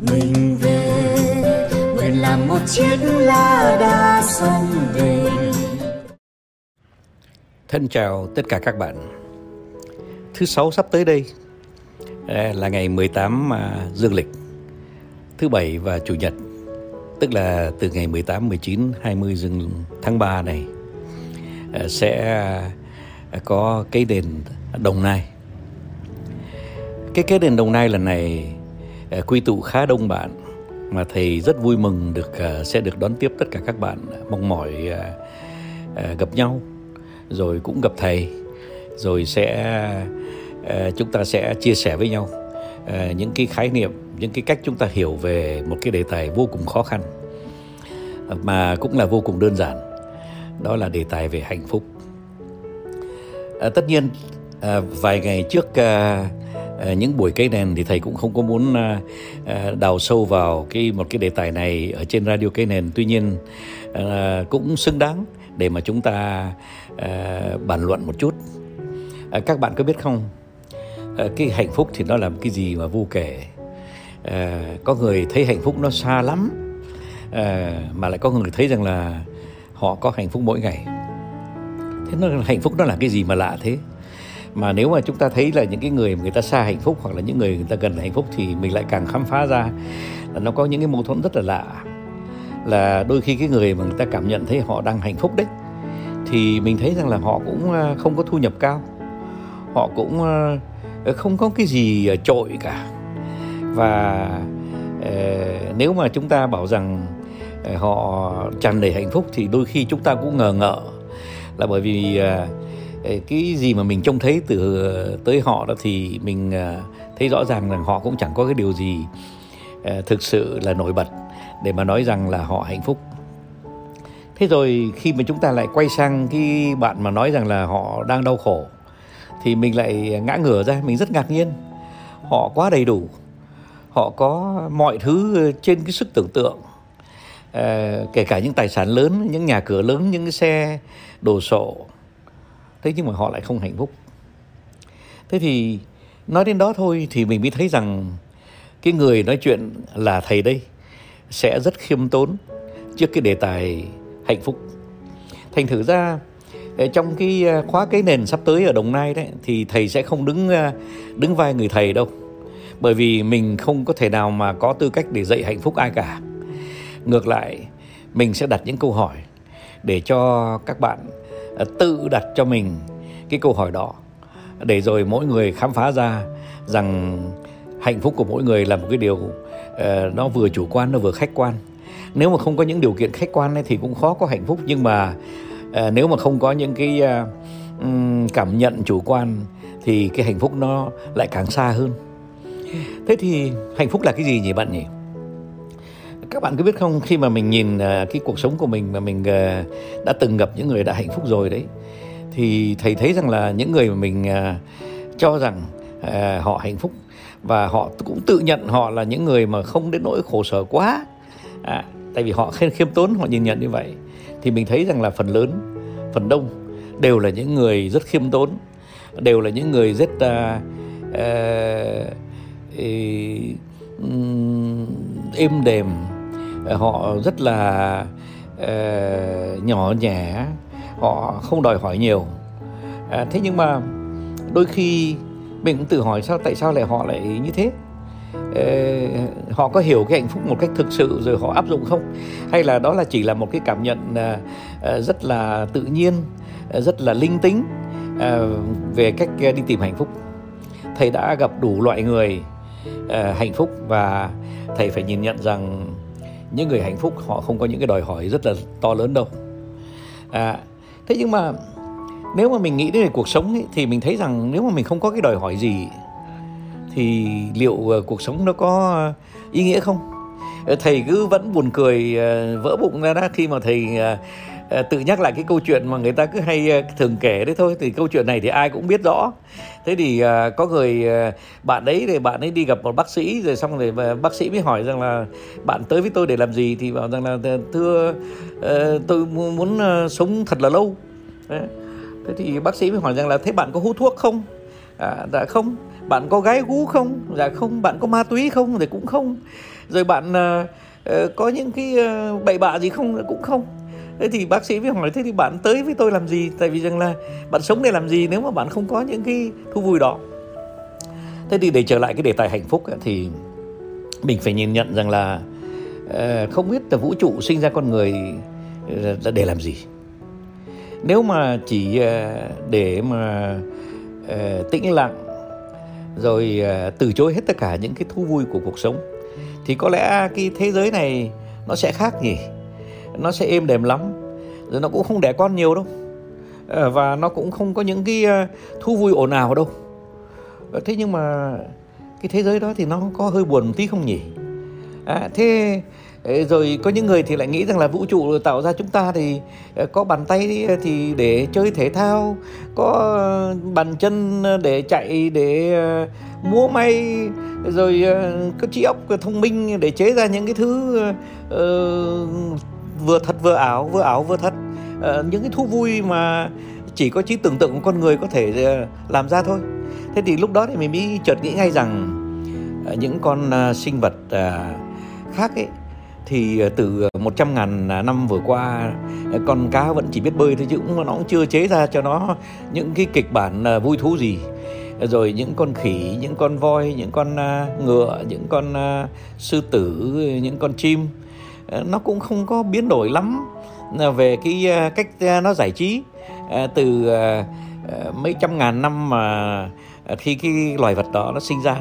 mình về nguyện làm một chiếc lá đa sông về Thân chào tất cả các bạn. Thứ sáu sắp tới đây à, là ngày 18 à, dương lịch. Thứ bảy và chủ nhật, tức là từ ngày 18, 19, 20 dương tháng 3 này à, sẽ có cái đền Đồng Nai. Cái cái đền Đồng Nai lần này Ờ, quy tụ khá đông bạn. Mà thầy rất vui mừng được ờ, sẽ được đón tiếp tất cả các bạn. Mong mỏi ờ, gặp nhau rồi cũng gặp thầy rồi sẽ chúng ta sẽ chia sẻ với nhau. Những cái khái niệm những cái cách chúng ta hiểu về một cái đề tài vô cùng khó khăn mà cũng là vô cùng đơn giản. Đó là đề tài về hạnh phúc. À, tất nhiên à, vài ngày trước à, Ờ, những buổi cây nền thì thầy cũng không có muốn à, à, đào sâu vào cái, một cái đề tài này ở trên radio cây nền tuy nhiên à, cũng xứng đáng để mà chúng ta bàn luận một chút. Các bạn có biết không? Cái hạnh phúc thì nó là cái gì mà vô kể. Có người thấy hạnh phúc nó xa lắm mà lại có người thấy rằng là họ có hạnh phúc mỗi ngày. Thế nó, hạnh phúc nó là cái gì mà lạ thế? Mà nếu mà chúng ta thấy là những cái người người ta xa hạnh phúc hoặc là những người người ta gần hạnh phúc thì mình lại càng khám phá ra là nó có những cái mâu thuẫn rất là lạ. Là đôi khi cái người mà người ta cảm nhận thấy họ đang hạnh phúc đấy, thì mình thấy rằng là họ cũng ờ, không có thu nhập cao. Họ cũng ờ, ờ, không có cái gì trội cả. Và nếu mà chúng ta bảo rằng họ tràn đầy hạnh phúc thì đôi khi chúng ta cũng ngờ ngợ. Là bởi vì cái gì mà mình trông thấy từ tới họ đó thì mình à, thấy rõ ràng rằng họ cũng chẳng có cái điều gì à, thực sự là nổi bật để mà nói rằng là họ hạnh phúc. Thế rồi khi mà chúng ta lại quay sang cái bạn mà nói rằng là họ đang đau khổ thì mình lại ngã ngửa ra mình rất ngạc nhiên. Họ quá đầy đủ họ có mọi thứ trên cái sức tưởng tượng à, kể cả những tài sản lớn những nhà cửa lớn những cái xe đồ sộ thế nhưng mà họ lại không hạnh phúc. Thế thì nói đến đó thôi thì mình mới thấy rằng cái người nói chuyện là thầy đây sẽ rất khiêm tốn trước cái đề tài hạnh phúc. Thành thử ra ờ, trong cái ờ, khóa cái nền sắp tới ở đồng nai đấy, thì thầy sẽ không đứng ờ, đứng vai người thầy đâu. Bởi vì mình không có thể nào mà có tư cách để dạy hạnh phúc ai cả. Ngược lại, mình sẽ đặt những câu hỏi để cho các bạn tự đặt cho mình cái câu hỏi đó. Để rồi mỗi người khám phá ra rằng hạnh phúc của mỗi người là một cái điều uh, nó vừa chủ quan nó vừa khách quan. Nếu mà không có những điều kiện khách quan ấy, thì cũng khó có hạnh phúc. Nhưng mà uh, nếu mà không có những cái uh, cảm nhận chủ quan thì cái hạnh phúc nó lại càng xa hơn. Thế thì hạnh phúc là cái gì nhỉ bạn nhỉ? Các bạn có biết không khi mà mình nhìn à, cái cuộc sống của mình mà mình à, đã từng gặp những người đã hạnh phúc rồi đấy thì thầy thấy rằng là những người mà mình à, cho rằng họ hạnh phúc và họ cũng tự nhận họ là những người mà không đến nỗi khổ sở quá à, tại vì họ khiêm khiêm tốn họ nhìn nhận như vậy thì mình thấy rằng là phần lớn phần đông đều là những người rất khiêm tốn đều là những người rất uh, uh, uh, êm đềm Ờ, họ rất là uh, nhỏ nhẹ họ không đòi hỏi nhiều. À, thế nhưng mà đôi khi mình cũng tự hỏi sao tại sao lại họ lại như thế? Ê, họ có hiểu cái hạnh phúc một cách thực sự rồi họ áp dụng không? Hay là đó là chỉ là một cái cảm nhận uh, rất là tự nhiên uh, rất là linh tính uh, về cách uh, đi tìm hạnh phúc? Thầy đã gặp đủ loại người uh, hạnh phúc và thầy phải nhìn nhận rằng những người hạnh phúc họ không có những cái đòi hỏi rất là to lớn đâu. À, thế nhưng mà nếu mà mình nghĩ đến cuộc sống ấy, thì mình thấy rằng nếu mà mình không có cái đòi hỏi gì thì liệu ờ, cuộc sống nó có ý nghĩa không? Ờ, thầy cứ vẫn buồn cười ờ, vỡ bụng ra đó khi mà thầy Ờ, tự nhắc lại cái câu chuyện mà người ta cứ hay ờ, thường kể đấy thôi thì câu chuyện này thì ai cũng biết rõ. Thế thì ờ, có người bạn đấy thì bạn ấy đi gặp một bác sĩ rồi xong rồi bác sĩ mới hỏi rằng là bạn tới với tôi để làm gì? Thì bảo rằng là thưa tôi muốn sống thật là lâu. Đấy. Thế thì bác sĩ mới hỏi rằng là thế bạn có hút thuốc không? À, dạ không. Bạn có gái gú không? Dạ không. Bạn có ma túy không? Thì cũng không. Rồi bạn uh, có những cái uh, bậy bạ gì không? Cũng không thế thì bác sĩ mới hỏi, thế thì bạn tới với tôi làm gì? Tại vì rằng là bạn sống để làm gì nếu mà bạn không có những cái thú vui đó? Thế thì để trở lại cái đề tài hạnh phúc thì mình phải nhìn nhận rằng là ờ, không biết là vũ trụ sinh ra con người ờ, để làm gì? Nếu mà chỉ ờ, để mà tĩnh lặng, rồi từ chối hết tất cả những cái thú vui của cuộc sống, thì có lẽ cái thế giới này nó sẽ khác nhỉ? Nó sẽ êm đềm lắm. Rồi nó cũng không đẻ con nhiều đâu. Ờ, và nó cũng không có những cái ờ, thú vui ồn ào đâu. Ờ, thế nhưng mà cái thế giới đó thì nó có hơi buồn một tí không nhỉ? À, thế rồi có những người thì lại nghĩ rằng là vũ trụ tạo ra chúng ta thì có bàn tay thì để chơi thể thao có bàn chân để chạy để múa may rồi có trí óc thông minh để chế ra những cái thứ uh, vừa thật vừa ảo vừa ảo vừa thật. À, những cái thú vui mà chỉ có trí tưởng tượng của con người có thể ờ, làm ra thôi. Thế thì lúc đó thì mình mới chợt nghĩ ngay rằng ờ, những con sinh vật khác ấy thì từ 100 ngàn à, năm vừa qua con cá vẫn chỉ biết bơi thôi chứ cũng nó cũng chưa chế ra cho nó những cái kịch bản vui thú gì. Rồi những con khỉ những con voi những con à, ngựa những con à, sư tử những con chim Ờ, nó cũng không có biến đổi lắm. Ờ, về cái ờ, cách nó giải trí từ mấy trăm ngàn năm mà khi cái loài vật đó nó sinh ra.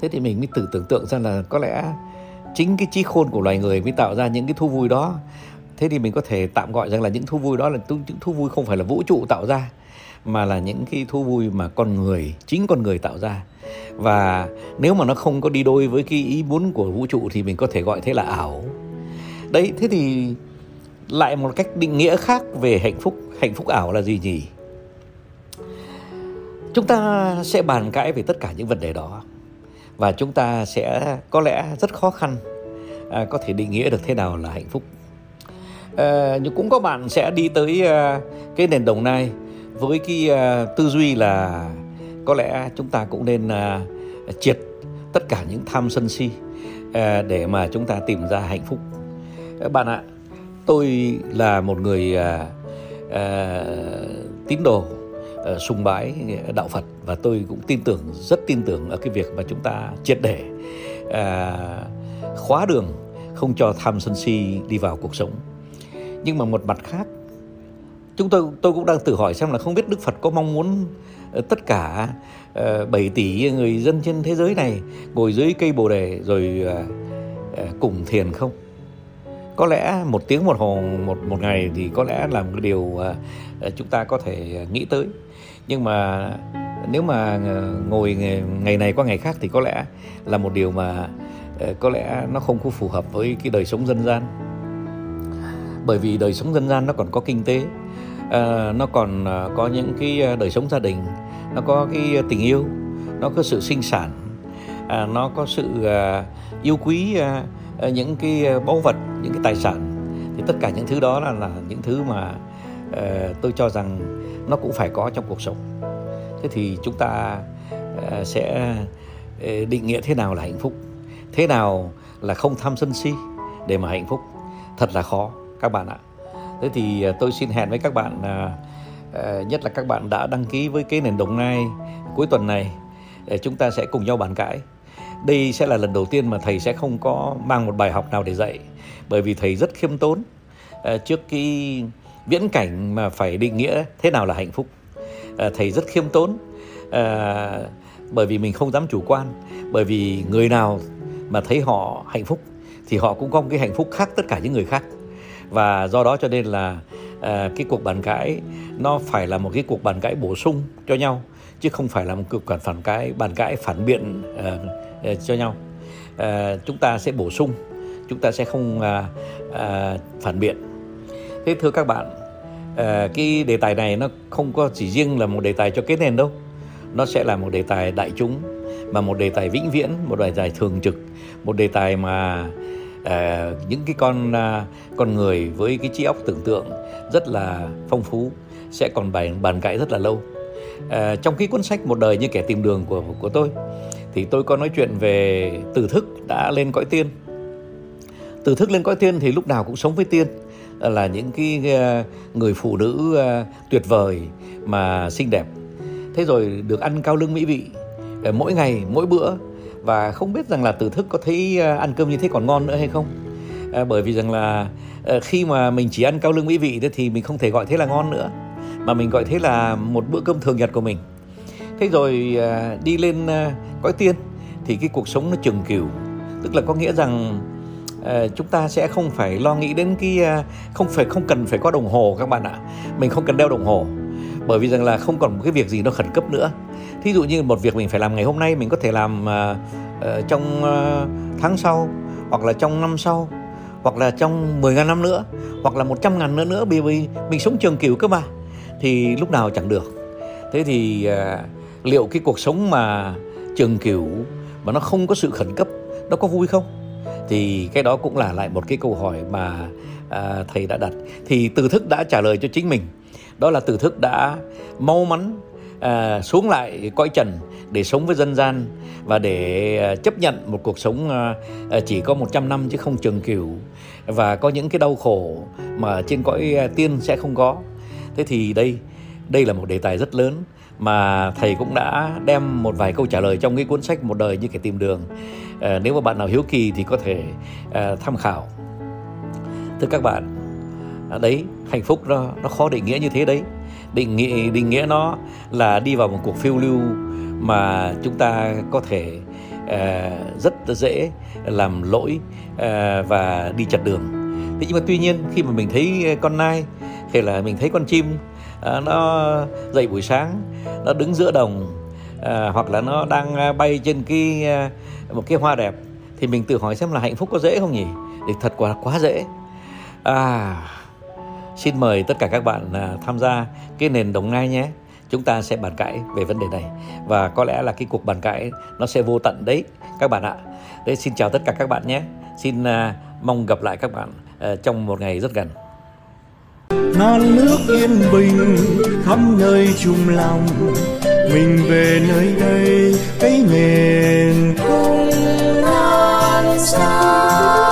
Thế thì mình mới tự tưởng tượng ra là có lẽ chính cái trí khôn của loài người mới tạo ra những cái thú vui đó. Thế thì mình có thể tạm gọi rằng là những thú vui đó là những thú vui không phải là vũ trụ tạo ra, mà là những cái thú vui mà con người, chính con người tạo ra và nếu mà nó không có đi đôi với cái ý muốn của vũ trụ thì mình có thể gọi thế là ảo. Đấy thế thì lại một cách định nghĩa khác về hạnh phúc hạnh phúc ảo là gì nhỉ? Chúng ta sẽ bàn cãi về tất cả những vấn đề đó. Và chúng ta sẽ có lẽ rất khó khăn à, có thể định nghĩa được thế nào là hạnh phúc. À, nhưng cũng có bạn sẽ đi tới à, cái nền đồng nai với cái à, tư duy là có lẽ chúng ta cũng nên uh, triệt tất cả những tham sân si uh, để mà chúng ta tìm ra hạnh phúc. Uh, bạn ạ tôi là một người uh, uh, tín đồ uh, sùng bái đạo Phật và tôi cũng tin tưởng rất tin tưởng ở cái việc mà chúng ta triệt để uh, khóa đường không cho tham sân si đi vào cuộc sống. Nhưng mà một mặt khác chúng tôi tôi cũng đang tự hỏi xem là không biết Đức Phật có mong muốn ờ, tất cả ờ, 7 tỷ người dân trên thế giới này ngồi dưới cây bồ đề rồi ờ, cùng thiền không? Có lẽ một tiếng một hồ, một một ngày thì có lẽ là một điều chúng ta có thể nghĩ tới. Nhưng mà nếu mà ngồi ngày này qua ngày khác thì có lẽ là một điều mà có lẽ nó không có phù hợp với cái đời sống dân gian bởi vì đời sống dân gian nó còn có kinh tế à, nó còn à, có những cái à, đời sống gia đình nó có cái tình yêu nó có sự sinh sản à, nó có sự à, yêu quý à, à, những cái báu vật những cái tài sản. Thì tất cả những thứ đó là là những thứ mà à, tôi cho rằng nó cũng phải có trong cuộc sống. Thế thì chúng ta à, sẽ à, định nghĩa thế nào là hạnh phúc? Thế nào là không tham sân si để mà hạnh phúc? Thật là khó các bạn ạ. Thế thì à, tôi xin hẹn với các bạn à, à, nhất là các bạn đã đăng ký với cái nền đồng nai cuối tuần này để chúng ta sẽ cùng nhau bàn cãi. Đây sẽ là lần đầu tiên mà thầy sẽ không có mang một bài học nào để dạy, bởi vì thầy rất khiêm tốn. Trước cái viễn cảnh mà phải định nghĩa thế nào là hạnh phúc thầy rất khiêm tốn bởi vì mình không dám chủ quan, bởi vì người nào mà thấy họ hạnh phúc thì họ cũng có một cái hạnh phúc khác tất cả những người khác và do đó cho nên là à, cái cuộc bàn cãi nó phải là một cái cuộc bàn cãi bổ sung cho nhau chứ không phải là một cuộc phản cãi bàn cãi phản biện uh, cho nhau. À, chúng ta sẽ bổ sung chúng ta sẽ không à, à, phản biện. Thế thưa các bạn à, cái đề tài này nó không có chỉ riêng là một đề tài cho kết nền đâu. Nó sẽ là một đề tài đại chúng mà một đề tài vĩnh viễn một đề tài thường trực một đề tài mà à, những cái con à, con người với cái trí óc tưởng tượng rất là phong phú sẽ còn bàn bàn cãi rất là lâu. À, trong cái cuốn sách một đời như kẻ tìm đường của của tôi thì tôi có nói chuyện về từ thức đã lên cõi tiên. Từ thức lên cõi tiên thì lúc nào cũng sống với tiên. Là những cái ờ, người phụ nữ tuyệt vời mà xinh đẹp. Thế rồi được ăn cao lương mỹ vị. À, mỗi ngày mỗi bữa và không biết rằng là từ thức có thấy ờ, ăn cơm như thế còn ngon nữa hay không? Ờ, bởi vì rằng là ờ, khi mà mình chỉ ăn cao lương mỹ vị thì mình không thể gọi thế là ngon nữa, mà mình gọi thế là một bữa cơm thường nhật của mình. Thế rồi đi lên cõi tiên thì cái cuộc sống nó trường cửu tức là có nghĩa rằng chúng ta sẽ không phải lo nghĩ đến cái không phải, không cần phải có đồng hồ các bạn ạ. Mình không cần đeo đồng hồ bởi vì rằng là không còn một cái việc gì nó khẩn cấp nữa. Thí dụ như một việc mình phải làm ngày hôm nay mình có thể làm uh, uh, trong uh, tháng sau hoặc là trong năm sau hoặc là trong 10 ngàn năm nữa hoặc là 100 ngàn nữa nữa bởi vì mình sống trường cửu cơ mà. Thì lúc nào chẳng được. Thế thì uh, liệu cái cuộc sống mà trường cửu mà nó không có sự khẩn cấp nó có vui không? Thì cái đó cũng là lại một cái câu hỏi mà à, thầy đã đặt. Thì từ thức đã trả lời cho chính mình đó là từ thức đã mau mắn à, xuống lại cõi trần để sống với dân gian và để à, chấp nhận một cuộc sống à, à chỉ có 100 năm chứ không trường cửu. Và có những cái đau khổ mà trên cõi à, tiên sẽ không có. Thế thì đây đây là một đề tài rất lớn mà thầy cũng đã đem một vài câu trả lời trong cái cuốn sách một đời như kẻ tìm đường. À, nếu mà bạn nào hiếu kỳ thì có thể à, tham khảo. Thưa các bạn À, đấy hạnh phúc nó nó khó định nghĩa như thế đấy. Định nghĩa định nghĩa nó là đi vào một cuộc phiêu lưu mà chúng ta có thể uh, rất dễ làm lỗi uh, và đi chật đường. Thế nhưng mà tuy nhiên khi mà mình thấy con nai hay là mình thấy con chim uh, nó dậy buổi sáng nó đứng giữa đồng uh, hoặc là nó đang bay trên cái uh, một cái hoa đẹp thì mình tự hỏi xem là hạnh phúc có dễ không nhỉ? Thì thật quá quá dễ. À Xin mời tất cả các bạn à, tham gia cái nền Đồng Nai nhé. Chúng ta sẽ bàn cãi về vấn đề này và có lẽ là cái cuộc bàn cãi nó sẽ vô tận đấy, các bạn ạ. Đấy xin chào tất cả các bạn nhé. Xin à, mong gặp lại các bạn à, trong một ngày rất gần. Non nước yên bình khắp nơi chung lòng mình về nơi đây, cái miền không non xa